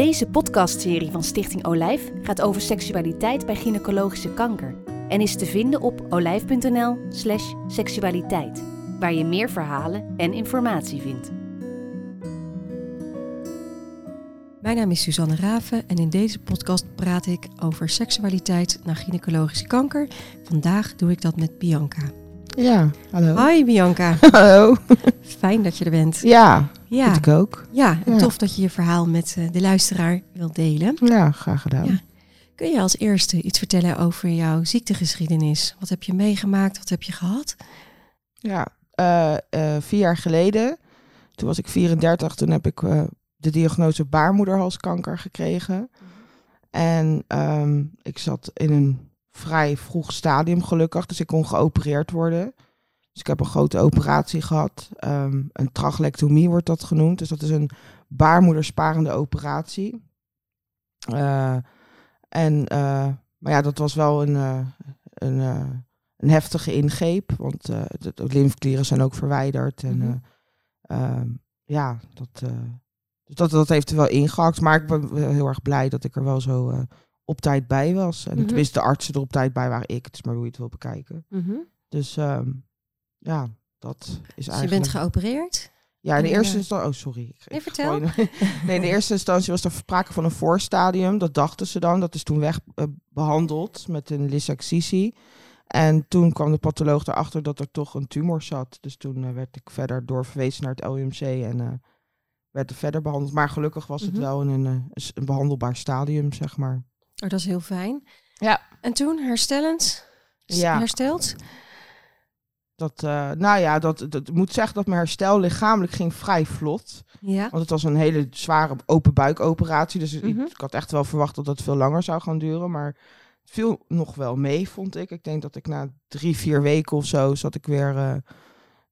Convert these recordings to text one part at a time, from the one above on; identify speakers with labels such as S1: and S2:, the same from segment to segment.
S1: Deze podcastserie van Stichting Olijf gaat over seksualiteit bij gynaecologische kanker en is te vinden op olijf.nl/slash seksualiteit, waar je meer verhalen en informatie vindt.
S2: Mijn naam is Suzanne Raven en in deze podcast praat ik over seksualiteit na gynaecologische kanker. Vandaag doe ik dat met Bianca.
S3: Ja, hallo.
S2: Hi Bianca,
S3: Hallo.
S2: fijn dat je er bent.
S3: Ja,
S2: Ja,
S3: vind ik ook.
S2: ja, en
S3: Ja.
S2: tof dat je je verhaal met eh, de luisteraar wilt delen.
S3: Ja, graag gedaan.
S2: Ja. Kun je als eerste iets vertellen over jouw ziektegeschiedenis? Wat heb je meegemaakt? Wat heb je gehad?
S3: Ja, eh, eh, vier jaar geleden, toen was ik 34, toen heb ik de diagnose baarmoederhalskanker gekregen. En ehm, ik zat in een vrij vroeg stadium gelukkig, dus ik kon geopereerd worden. Dus ik heb een grote operatie gehad. Ehm, een trachelectomie wordt dat genoemd. Dus dat is een baarmoedersparende operatie. Eh, en, eh, maar ja, dat was wel een, eh, een, een heftige ingreep. Want de, de lymfeklieren zijn ook verwijderd. En
S2: Mhm.
S3: eh, ehm, ja, dat, dus dat, dat heeft er wel ingehakt. Maar ik ben wel heel erg blij dat ik er wel zo op tijd bij was. En
S2: Mhm.
S3: tenminste de artsen er op tijd bij waren. Ik, het is maar hoe je het wil bekijken. Dus ehm, ja, dat is
S2: Dus je
S3: eigenlijk...
S2: bent geopereerd?
S3: Ja, in de eerste instantie... Oh, sorry. Ik-
S2: Nee, vertel.
S3: nee, in de eerste instantie was er sprake van een voorstadium. Dat dachten ze dan. Dat is toen weg eh, behandeld met een lysaccisie. En toen kwam de patholoog erachter dat er toch een tumor zat. Dus toen eh, werd ik verder doorverwezen naar het LUMC en eh, werd er verder behandeld. Maar gelukkig was het
S2: Mhm.
S3: wel in een, eh, behandelbaar stadium, zeg maar.
S2: Oh, dat is heel fijn.
S3: Ja.
S2: En toen herstellend?
S3: Ja.
S2: Hersteld?
S3: Dat, eh, nou ja, dat, dat, moet zeggen dat mijn herstel lichamelijk ging vrij vlot.
S2: Ja.
S3: Want het was een hele zware open buikoperatie. Dus ik-
S2: Mhm.
S3: ik, had echt wel verwacht dat het veel langer zou gaan duren. Maar het viel nog wel mee, vond ik. Ik denk dat ik na drie, vier weken of zo zat ik weer... het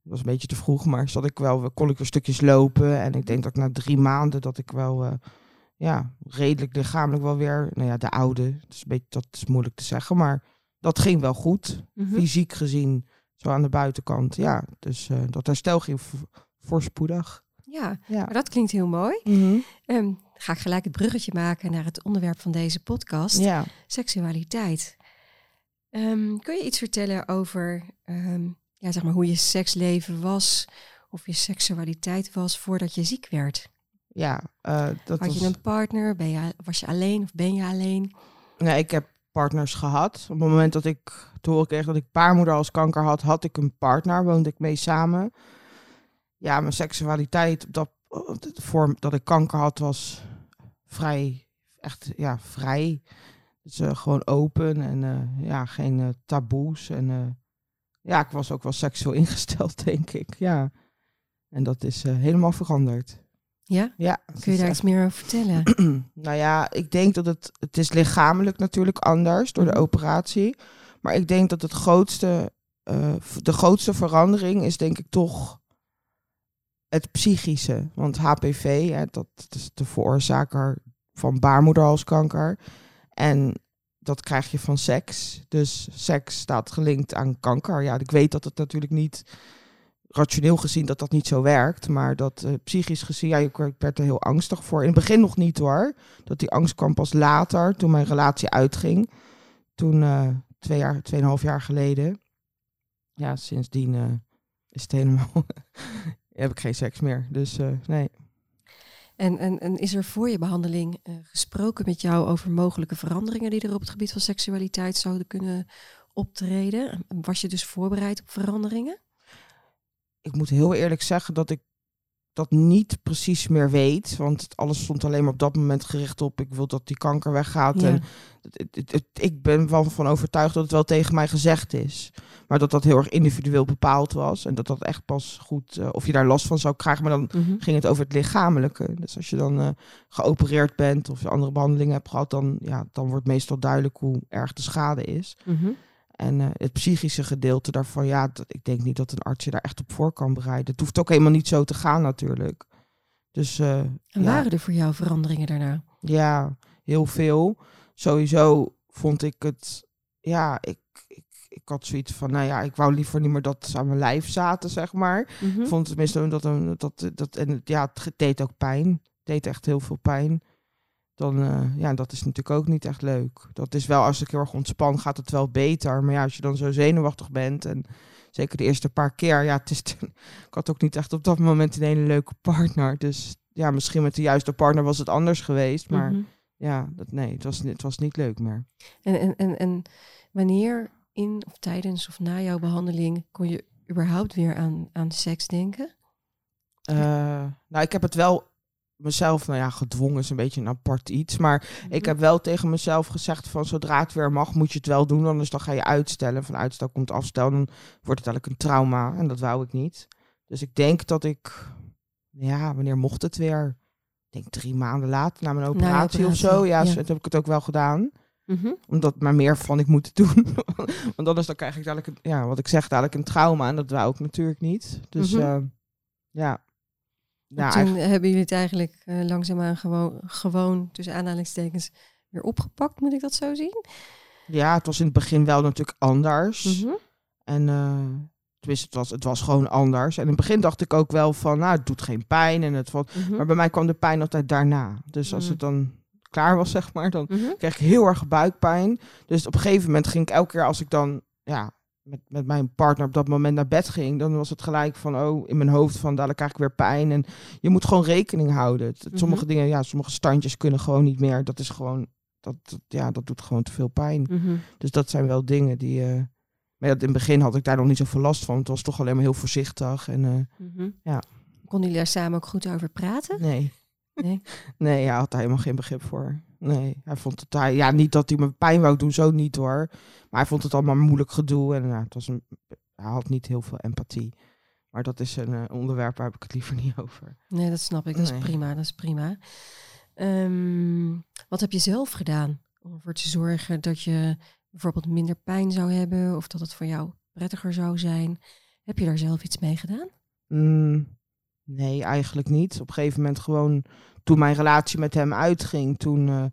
S3: was een beetje te vroeg, maar zat ik wel, kon ik weer stukjes lopen. En ik denk dat ik na drie maanden dat ik wel... eh, ja, redelijk lichamelijk wel weer... Nou ja, de oude. Dat is, een beetje, dat is moeilijk te zeggen, maar dat ging wel goed.
S2: Mhm.
S3: Fysiek gezien, zo aan de buitenkant. Ja, dus eh, dat herstel ging voorspoedig.
S2: Ja,
S3: Ja.
S2: maar dat klinkt heel mooi. Ehm, ga ik gelijk het bruggetje maken naar het onderwerp van deze podcast.
S3: Ja.
S2: Seksualiteit. Ehm, kun je iets vertellen over ehm, ja, zeg maar hoe je seksleven was of je seksualiteit was voordat je ziek werd?
S3: Ja, eh, dat
S2: Had
S3: was...
S2: je een partner? Ben je, was je alleen of ben je alleen?
S3: Nee, ik heb partners gehad. Op het moment dat ik te horen kreeg dat ik baarmoederhalskanker had, had ik een partner, woonde ik mee samen. Ja, mijn seksualiteit, op dat, vorm dat ik kanker had, was vrij, echt, ja, vrij. Dus eh, gewoon open en eh, ja, geen eh, taboes. En ja, ik was ook wel seksueel ingesteld, denk ik. Ja. En dat is helemaal veranderd.
S2: Ja?
S3: Ja,
S2: Kun je daar iets meer over vertellen?
S3: nou ja, ik denk dat het, het is lichamelijk natuurlijk anders door de
S2: Mhm.
S3: operatie. Maar ik denk dat het grootste, eh, de grootste verandering is denk ik toch het psychische. Want HPV, hè, dat, dat is de veroorzaker van baarmoederhalskanker. En dat krijg je van seks. Dus seks staat gelinkt aan kanker. Ja, ik weet dat het natuurlijk niet rationeel gezien dat dat niet zo werkt. Maar dat eh, psychisch gezien, ja, ik werd- er heel angstig voor. In het begin nog niet hoor. Dat die angst kwam pas later, toen mijn relatie uitging. Toen, eh, twee jaar, tweeënhalf jaar geleden. Ja, sindsdien eh, is het helemaal... heb ik geen seks meer. Dus nee.
S2: En, en, en is er voor je behandeling eh, gesproken met jou over mogelijke veranderingen die er op het gebied van seksualiteit zouden kunnen optreden? En Was je dus voorbereid op veranderingen?
S3: Ik moet heel eerlijk zeggen dat ik dat niet precies meer weet. Want alles stond alleen maar op dat moment gericht op... ik wil dat die kanker weggaat.
S2: Ja.
S3: En het, het, het- het- ik ben wel van overtuigd dat het wel tegen mij gezegd is. Maar dat dat heel erg individueel bepaald was. En dat dat echt pas goed... eh, of je daar last van zou krijgen. Maar dan
S2: Mhm.
S3: ging het over het lichamelijke. Dus als je dan eh, geopereerd bent of je andere behandelingen hebt gehad... Dan, ja, dan wordt meestal duidelijk hoe erg de schade is.
S2: Mhm.
S3: En eh, het psychische gedeelte daarvan, ja, dat, ik denk niet dat een arts je daar echt op voor kan bereiden. Het hoeft ook helemaal niet zo te gaan natuurlijk. Dus eh,
S2: En
S3: ja,
S2: waren er voor jou veranderingen daarna?
S3: ja, heel veel. Sowieso vond ik het, ja, ik, ik, ik had zoiets van, nou ja, ik wou liever niet meer dat ze aan mijn lijf zaten, zeg maar.
S2: Mhm.
S3: Vond tenminste dat, dat, dat, en ja, het deed ook pijn. Het deed echt heel veel pijn. Dan, uh, ja, dat is natuurlijk ook niet echt leuk. Dat is wel, als ik heel erg ontspan, gaat het wel beter. Maar ja, als je dan zo zenuwachtig bent en zeker de eerste paar keer, ja, het is, ik had ook niet echt op dat moment een hele leuke partner. Dus ja, misschien met de juiste partner was het anders geweest, maar mhm. ja, dat, nee, het was, het was niet leuk meer.
S2: En, en, en, en wanneer in of tijdens of na jouw behandeling kon je überhaupt weer aan, aan seks denken?
S3: Uh, nou, ik heb het wel mezelf, nou ja, gedwongen is een beetje een apart iets. Maar ik mhm. heb wel tegen mezelf gezegd van zodra het weer mag, moet je het wel doen. Anders dan ga je uitstellen. Van uitstel komt afstel, dan wordt het eigenlijk een trauma. En dat wou ik niet. Dus ik denk dat ik, ja, wanneer mocht het weer? Ik denk drie maanden later na mijn operatie, of zo. Ja, ja. heb ik het ook wel gedaan. Mm Omdat maar meer van ik moet het doen. Want anders dan krijg ik dadelijk, ja, wat ik zeg, dadelijk een trauma. En dat wou ik natuurlijk niet. Dus mm -hmm. ja,
S2: ja, toen hebben jullie het eigenlijk uh, langzaamaan gewoon, gewoon tussen aanhalingstekens weer opgepakt, moet ik dat zo zien?
S3: Ja, het was in het begin wel natuurlijk anders. Mhm. En uh, tenminste, het was, het was gewoon anders. En in het begin dacht ik ook wel van, nou, het doet geen pijn. En het valt, mhm. Maar bij mij kwam de pijn altijd daarna. Dus als mhm. het dan klaar was, zeg maar, dan kreeg ik heel erg buikpijn. Dus op een gegeven moment ging ik elke keer als ik dan ja, met, met mijn partner op dat moment naar bed ging, dan was het gelijk van, oh, in mijn hoofd van, dadelijk krijg ik weer pijn. En je moet gewoon rekening houden. Sommige mhm. dingen, ja, sommige standjes kunnen gewoon niet meer. Dat is gewoon, dat, ja, dat doet gewoon te veel pijn. Mhm. Dus dat zijn wel dingen die... Uh, maar in het begin had ik daar nog niet zoveel last van. Het was toch alleen maar heel voorzichtig. En, uh, ja.
S2: Konden jullie daar samen ook goed over praten?
S3: Nee. Nee, nee hij had daar helemaal geen begrip voor. Nee, hij vond het ja, niet dat hij me pijn wou doen, zo niet hoor. Maar hij vond het allemaal moeilijk gedoe en ja, het was een, hij had niet heel veel empathie. Maar dat is een uh, onderwerp waar heb ik het liever niet over.
S2: Nee, dat snap ik. Dat is prima. Dat is prima. Um, wat heb je zelf gedaan om ervoor te zorgen dat je bijvoorbeeld minder pijn zou hebben of dat het voor jou prettiger zou zijn? Heb je daar zelf iets mee gedaan?
S3: Mm, nee, eigenlijk niet. Op een gegeven moment gewoon toen mijn relatie met hem uitging, toen, uh,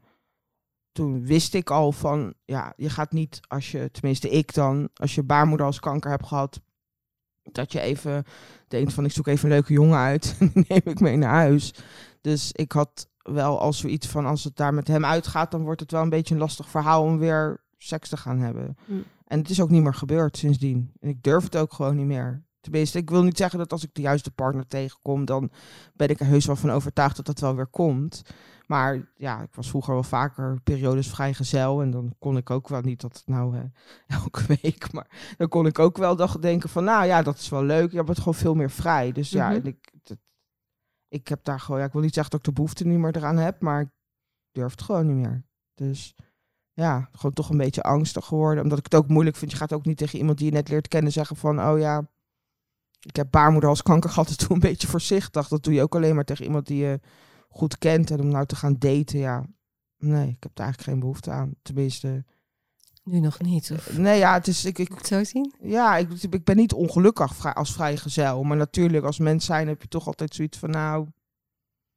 S3: toen wist ik al van, ja, je gaat niet als je, tenminste ik dan, als je baarmoeder als kanker hebt gehad, dat je even denkt van, ik zoek even een leuke jongen uit en die neem ik mee naar huis. Dus ik had wel als zoiets van, als het daar met hem uitgaat, dan wordt het wel een beetje een lastig verhaal om weer seks te gaan hebben. Hm. En het is ook niet meer gebeurd sindsdien. En ik durf het ook gewoon niet meer. Tenminste, ik wil niet zeggen dat als ik de juiste partner tegenkom, dan ben ik er heus wel van overtuigd dat dat wel weer komt. Maar ja, ik was vroeger wel vaker periodes vrijgezel. En dan kon ik ook wel niet dat nou uh, elke week. Maar dan kon ik ook wel dacht, denken van nou ja, dat is wel leuk. Je hebt het gewoon veel meer vrij. Dus ja, mhm. ik, ik heb daar gewoon, ja, ik wil niet zeggen dat ik de behoefte niet meer eraan heb. Maar ik durf het gewoon niet meer. Dus ja, gewoon toch een beetje angstig geworden. Omdat ik het ook moeilijk vind. Je gaat ook niet tegen iemand die je net leert kennen zeggen van oh ja ik heb baarmoeder als kanker gehad, dus toen een beetje voorzichtig. Dat doe je ook alleen maar tegen iemand die je goed kent. En om nou te gaan daten, ja. Nee, ik heb daar eigenlijk geen behoefte aan. Tenminste.
S2: Nu nog niet? Of?
S3: Nee, ja, het is. Ik, ik,
S2: het zo zien?
S3: Ja, ik, ik ben niet ongelukkig als vrijgezel. Maar natuurlijk, als mens zijn heb je toch altijd zoiets van. Nou,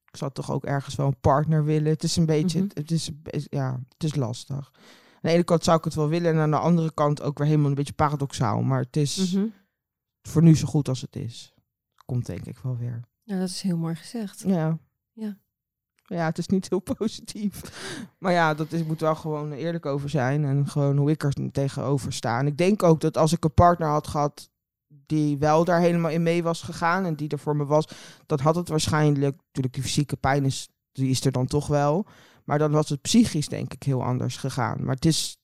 S3: ik zou toch ook ergens wel een partner willen. Het is een beetje. Mhm. het, is, ja, het is lastig. Aan de ene kant zou ik het wel willen. En aan de andere kant ook weer helemaal een beetje paradoxaal. Maar het is. Mhm voor nu zo goed als het is. Komt denk ik wel weer.
S2: Ja, dat is heel mooi gezegd.
S3: Ja.
S2: Ja.
S3: Ja, het is niet heel positief. Maar ja, dat is, moet wel gewoon eerlijk over zijn. En gewoon hoe ik er tegenover sta. En ik denk ook dat als ik een partner had gehad die wel daar helemaal in mee was gegaan en die er voor me was, dan had het waarschijnlijk, natuurlijk die fysieke pijn is, die is er dan toch wel. Maar dan was het psychisch denk ik heel anders gegaan. Maar het is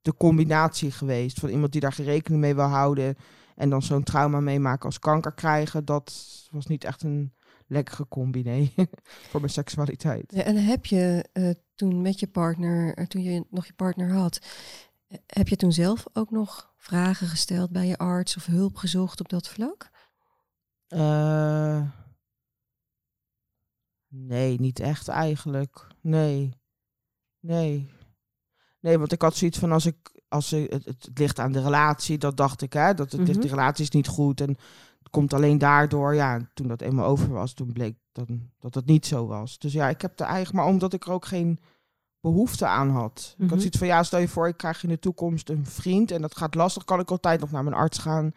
S3: de combinatie geweest van iemand die daar geen rekening mee wil houden en dan zo'n trauma meemaken als kanker krijgen, dat was niet echt een lekkere combi, voor mijn seksualiteit.
S2: Ja, en heb je uh, toen met je partner, uh, toen je nog je partner had, uh, heb je toen zelf ook nog vragen gesteld bij je arts of hulp gezocht op dat vlak?
S3: nee, niet echt eigenlijk. Nee. Nee. Nee, want ik had zoiets van als ik als ze, het, het, ligt aan de relatie, dat dacht ik, hè, dat het, mm de relatie is niet goed en het komt alleen daardoor. Ja, toen dat eenmaal over was, toen bleek dat, dat het niet zo was. Dus ja, ik heb er eigenlijk, maar omdat ik er ook geen behoefte aan had. Ik had mhm. zoiets van, ja, stel je voor, ik krijg in de toekomst een vriend en dat gaat lastig, kan ik altijd nog naar mijn arts gaan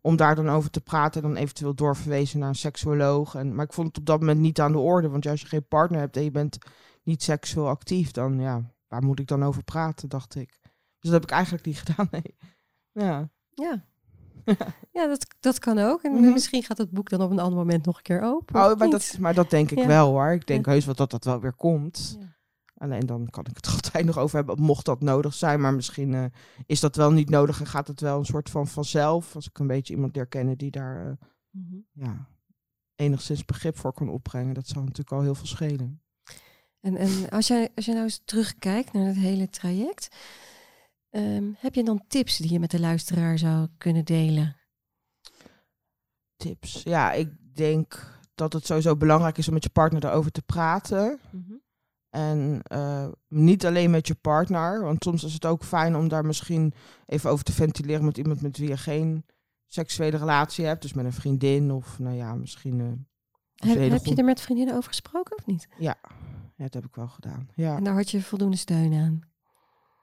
S3: om daar dan over te praten en dan eventueel doorverwezen naar een seksuoloog. En, maar ik vond het op dat moment niet aan de orde, want als je geen partner hebt en je bent niet seksueel actief, dan ja, waar moet ik dan over praten, dacht ik. Dus dat heb ik eigenlijk niet gedaan, nee. Ja.
S2: Ja. ja, dat, dat kan ook. En
S3: Mhm.
S2: misschien gaat het boek dan op een ander moment nog een keer open.
S3: Oh, maar, dat, maar dat denk ik
S2: Ja.
S3: wel hoor. Ik denk heus wel dat dat wel weer komt.
S2: Ja.
S3: Alleen dan kan ik het altijd nog over hebben, mocht dat nodig zijn. Maar misschien eh, is dat wel niet nodig en gaat het wel een soort van vanzelf. Als ik een beetje iemand leer kennen die daar eh,
S2: Mhm.
S3: ja, enigszins begrip voor kan opbrengen. Dat zou natuurlijk al heel veel schelen.
S2: En, en als, jij, als je nou eens terugkijkt naar het hele traject, ehm, heb je dan tips die je met de luisteraar zou kunnen delen?
S3: Tips. Ja, ik denk dat het sowieso belangrijk is om met je partner erover te praten. En eh, niet alleen met je partner, want soms is het ook fijn om daar misschien even over te ventileren met iemand met wie je geen seksuele relatie hebt. Dus met een vriendin of nou ja, misschien. eh,
S2: Heb, je er met vriendinnen over gesproken of niet?
S3: Ja, dat heb ik wel gedaan. Ja.
S2: En daar had je voldoende steun aan.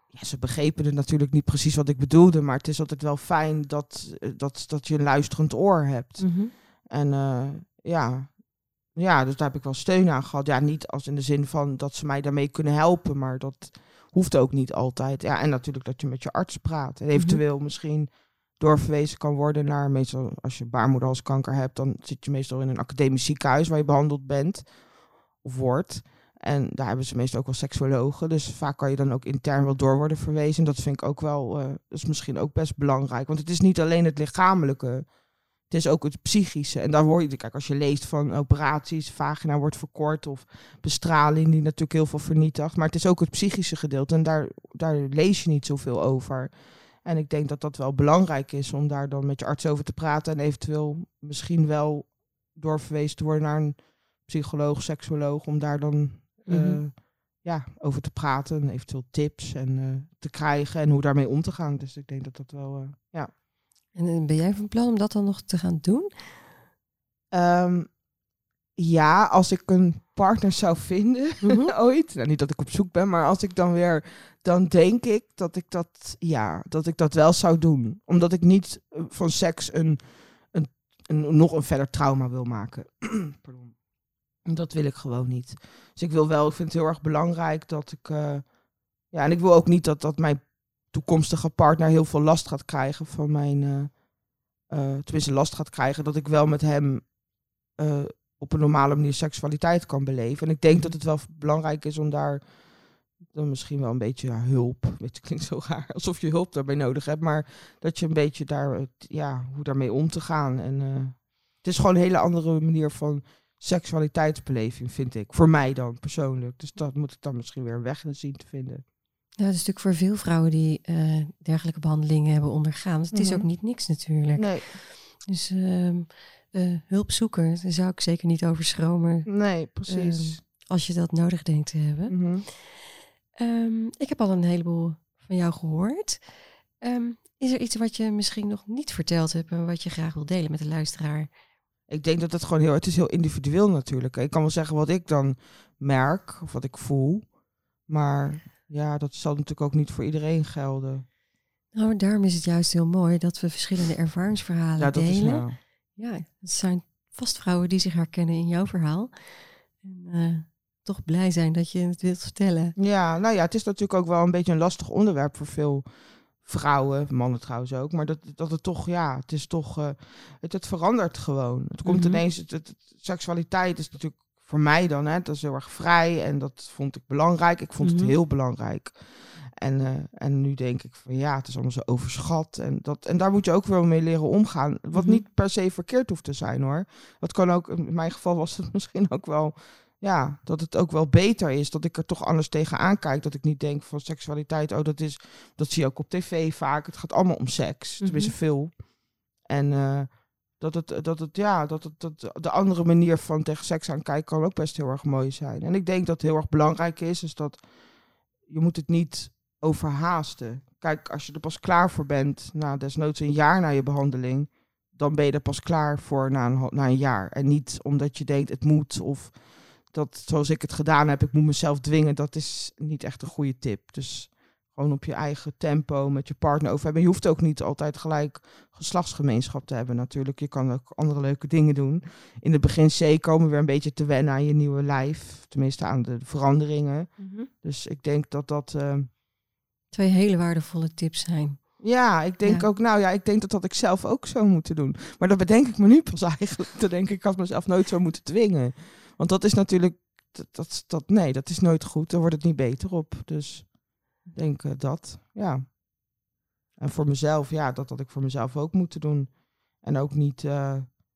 S3: Ja, ze begrepen het natuurlijk niet precies wat ik bedoelde, maar het is altijd wel fijn dat, eh, dat, dat je een luisterend oor hebt.
S2: Mhm.
S3: En eh, ja. ja, dus daar heb ik wel steun aan gehad. Ja, niet als in de zin van dat ze mij daarmee kunnen helpen, maar dat hoeft ook niet altijd. Ja, en natuurlijk dat je met je arts praat. En eventueel misschien doorverwezen kan worden naar, meestal als je baarmoederhalskanker hebt, dan zit je meestal in een academisch ziekenhuis waar je behandeld bent of wordt. En daar hebben ze meestal ook wel seksuologen. Dus vaak kan je dan ook intern wel door worden verwezen. Dat vind ik ook wel, eh, dat is misschien ook best belangrijk. Want het is niet alleen het lichamelijke. Het is ook het psychische. En daar hoor je, kijk, als je leest van operaties, vagina wordt verkort of bestraling, die natuurlijk heel veel vernietigt. Maar het is ook het psychische gedeelte en daar, daar lees je niet zoveel over. En ik denk dat dat wel belangrijk is om daar dan met je arts over te praten en eventueel misschien wel doorverwezen te worden naar een psycholoog, seksuoloog, om daar dan eh,
S2: Mhm.
S3: ja, over te praten en eventueel tips en, eh, te krijgen en hoe daarmee om te gaan. Dus ik denk dat dat wel, eh, ja.
S2: En eh, ben jij van plan om dat dan nog te gaan doen?
S3: Ehm, ja, als ik een partner zou vinden
S2: Mhm.
S3: ooit, nou, niet dat ik op zoek ben, maar als ik dan weer, dan denk ik dat ik dat, ja, dat ik dat wel zou doen, omdat ik niet eh, van seks een, een, een nog een verder trauma wil maken. Pardon. Dat wil ik gewoon niet. Dus ik wil wel, ik vind het heel erg belangrijk dat ik, eh, ja, en ik wil ook niet dat dat mijn toekomstige partner heel veel last gaat krijgen van mijn, eh, tenminste last gaat krijgen, dat ik wel met hem op een normale manier seksualiteit kan beleven. En ik denk dat het wel belangrijk is om daar dan misschien wel een beetje hulp. Je, klinkt zo raar, alsof je hulp daarbij nodig hebt, maar dat je een beetje daar, ja, hoe daarmee om te gaan. En het is gewoon een hele andere manier van seksualiteitsbeleving, vind ik. Voor mij dan persoonlijk. Dus dat moet ik dan misschien weer een weg zien te vinden.
S2: Ja, dat is natuurlijk voor veel vrouwen die eh, dergelijke behandelingen hebben ondergaan. Het is
S3: Mhm.
S2: ook niet niks natuurlijk.
S3: Nee,
S2: Dus ehm eh, hulp zoeken, daar zou ik zeker niet over schromen
S3: nee, precies.
S2: als je dat nodig denkt te hebben.
S3: Mhm.
S2: Ehm, ik heb al een heleboel van jou gehoord. Ehm, is er iets wat je misschien nog niet verteld hebt en wat je graag wil delen met de luisteraar?
S3: Ik denk dat het gewoon heel, het is heel individueel natuurlijk. Ik kan wel zeggen wat ik dan merk of wat ik voel. Maar ja, dat zal natuurlijk ook niet voor iedereen gelden.
S2: Nou, daarom is het juist heel mooi dat we verschillende ervaringsverhalen
S3: Ja, dat is
S2: delen.
S3: nou.
S2: Ja, het zijn vast vrouwen die zich herkennen in jouw verhaal. En eh, toch blij zijn dat je het wilt vertellen.
S3: Ja, nou ja, het is natuurlijk ook wel een beetje een lastig onderwerp voor veel vrouwen, mannen trouwens ook. Maar dat, dat het toch, ja, het is toch, eh, het, het verandert gewoon. Het komt
S2: Mhm.
S3: ineens, het, seksualiteit is natuurlijk voor mij dan, hè, dat is heel erg vrij en dat vond ik belangrijk. Ik vond
S2: Mhm.
S3: het heel belangrijk. En, eh, en nu denk ik van ja, het is allemaal zo overschat. En, dat, en daar moet je ook wel mee leren omgaan. Wat
S2: Mhm.
S3: niet per se verkeerd hoeft te zijn hoor. Dat kan ook, in mijn geval was het misschien ook wel, ja, dat het ook wel beter is. Dat ik er toch anders tegenaan kijk. Dat ik niet denk van seksualiteit, oh dat is, dat zie je ook op tv vaak. Het gaat allemaal om seks, tenminste
S2: Mhm.
S3: veel. En eh, dat het, dat het, ja, dat het, dat de andere manier van tegen seks aankijken kan ook best heel erg mooi zijn. En ik denk dat het heel erg belangrijk is, is dat je moet het niet overhaasten. Kijk, als je er pas klaar voor bent, na desnoods een jaar na je behandeling, dan ben je er pas klaar voor na een, na een jaar. En niet omdat je denkt het moet of dat zoals ik het gedaan heb, ik moet mezelf dwingen. Dat is niet echt een goede tip. Dus gewoon op je eigen tempo met je partner over hebben. Je hoeft ook niet altijd gelijk geslachtsgemeenschap te hebben natuurlijk. Je kan ook andere leuke dingen doen. In het begin C komen weer een beetje te wennen aan je nieuwe lijf. Tenminste aan de veranderingen. Dus ik denk dat dat... eh,
S2: Twee hele waardevolle tips zijn.
S3: ja, ik denk
S2: Ja.
S3: ook, nou ja, ik denk dat dat ik zelf ook zou moeten doen. Maar dat bedenk ik me nu pas eigenlijk. Dan denk ik, ik had mezelf nooit zo moeten dwingen. Want dat is natuurlijk, dat, dat, nee, dat is nooit goed. Daar wordt het niet beter op. Dus denk eh, dat, ja. En voor mezelf, ja, dat had ik voor mezelf ook moeten doen. En ook niet, eh,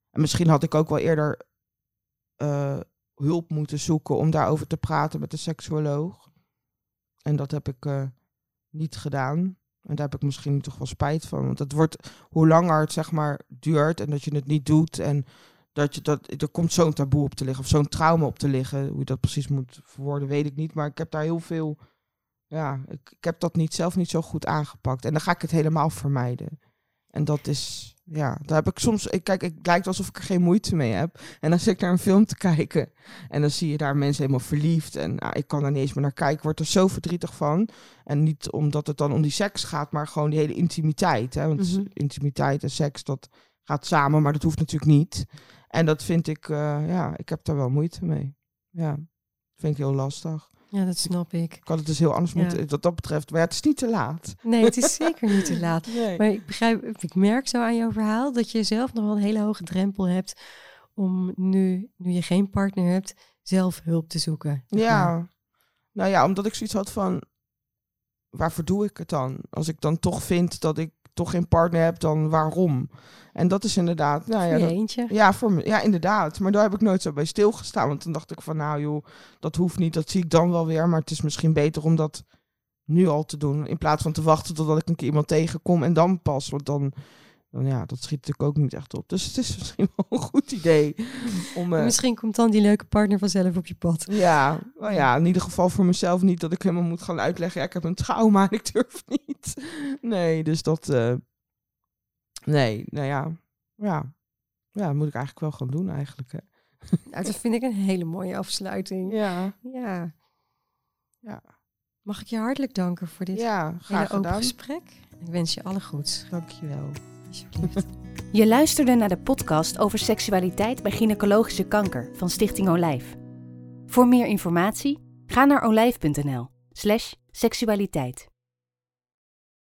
S3: en misschien had ik ook wel eerder eh, hulp moeten zoeken om daarover te praten met de seksuoloog. En dat heb ik niet gedaan. En daar heb ik misschien toch wel spijt van. Want het wordt, hoe langer het zeg maar duurt en dat je het niet doet. En dat je dat, er komt zo'n taboe op te liggen. Of zo'n trauma op te liggen. Hoe je dat precies moet verwoorden, weet ik niet. Maar ik heb daar heel veel. Ja, ik, ik heb dat niet, zelf niet zo goed aangepakt. En dan ga ik het helemaal vermijden. En dat is, ja, daar heb ik soms, ik kijk, het lijkt alsof ik er geen moeite mee heb. En dan zit ik naar een film te kijken. En dan zie je daar mensen helemaal verliefd. En nou, ik kan daar niet eens meer naar kijken. Ik word er zo verdrietig van. En niet omdat het dan om die seks gaat, maar gewoon die hele intimiteit. Hè? Want
S2: Mhm.
S3: intimiteit en seks, dat gaat samen, maar dat hoeft natuurlijk niet. En dat vind ik, eh, ja, ik heb daar wel moeite mee. Ja, vind ik heel lastig.
S2: Ja, dat snap ik.
S3: Ik had het dus heel anders
S2: Ja.
S3: moeten, wat dat betreft. Maar ja, het is niet te laat.
S2: Nee, het is zeker niet te laat.
S3: Nee.
S2: Maar ik begrijp, ik merk zo aan jouw verhaal dat je zelf nog wel een hele hoge drempel hebt om nu, nu je geen partner hebt, zelf hulp te zoeken. maar.
S3: Ja, nou ja, omdat ik zoiets had van, waarvoor doe ik het dan? Als ik dan toch vind dat ik toch geen partner heb, dan waarom? En dat is inderdaad, nou ja, dat-
S2: eentje.
S3: ja, voor me, ja, inderdaad. Maar daar heb ik nooit zo bij stilgestaan. Want toen dacht ik van, nou joh, dat hoeft niet, dat zie ik dan wel weer. Maar het is misschien beter om dat nu al te doen, in plaats van te wachten totdat ik een keer iemand tegenkom en dan pas. Want dan, dan ja, dat schiet natuurlijk ook niet echt op. Dus het is misschien wel een goed idee om... eh,
S2: Misschien komt dan die leuke partner vanzelf op je pad.
S3: ja, nou ja, in ieder geval voor mezelf niet dat ik helemaal moet gaan uitleggen. Ja, ik heb een trauma en ik durf niet. Nee, dus dat. eh, nee, nou ja. Ja. Ja, dat moet ik eigenlijk wel gaan doen, eigenlijk. Hè.
S2: Nou, dat vind ik een hele mooie afsluiting.
S3: Ja,
S2: Ja.
S3: Ja.
S2: Mag ik je hartelijk danken voor dit
S3: ja
S2: hele
S3: graag
S2: open
S3: gedaan.
S2: gesprek. Ik wens je alle goeds.
S3: Dankjewel.
S1: Je luisterde naar de podcast over seksualiteit bij gynaecologische kanker van Stichting Olijf. Voor meer informatie ga naar olijf.nl slash seksualiteit.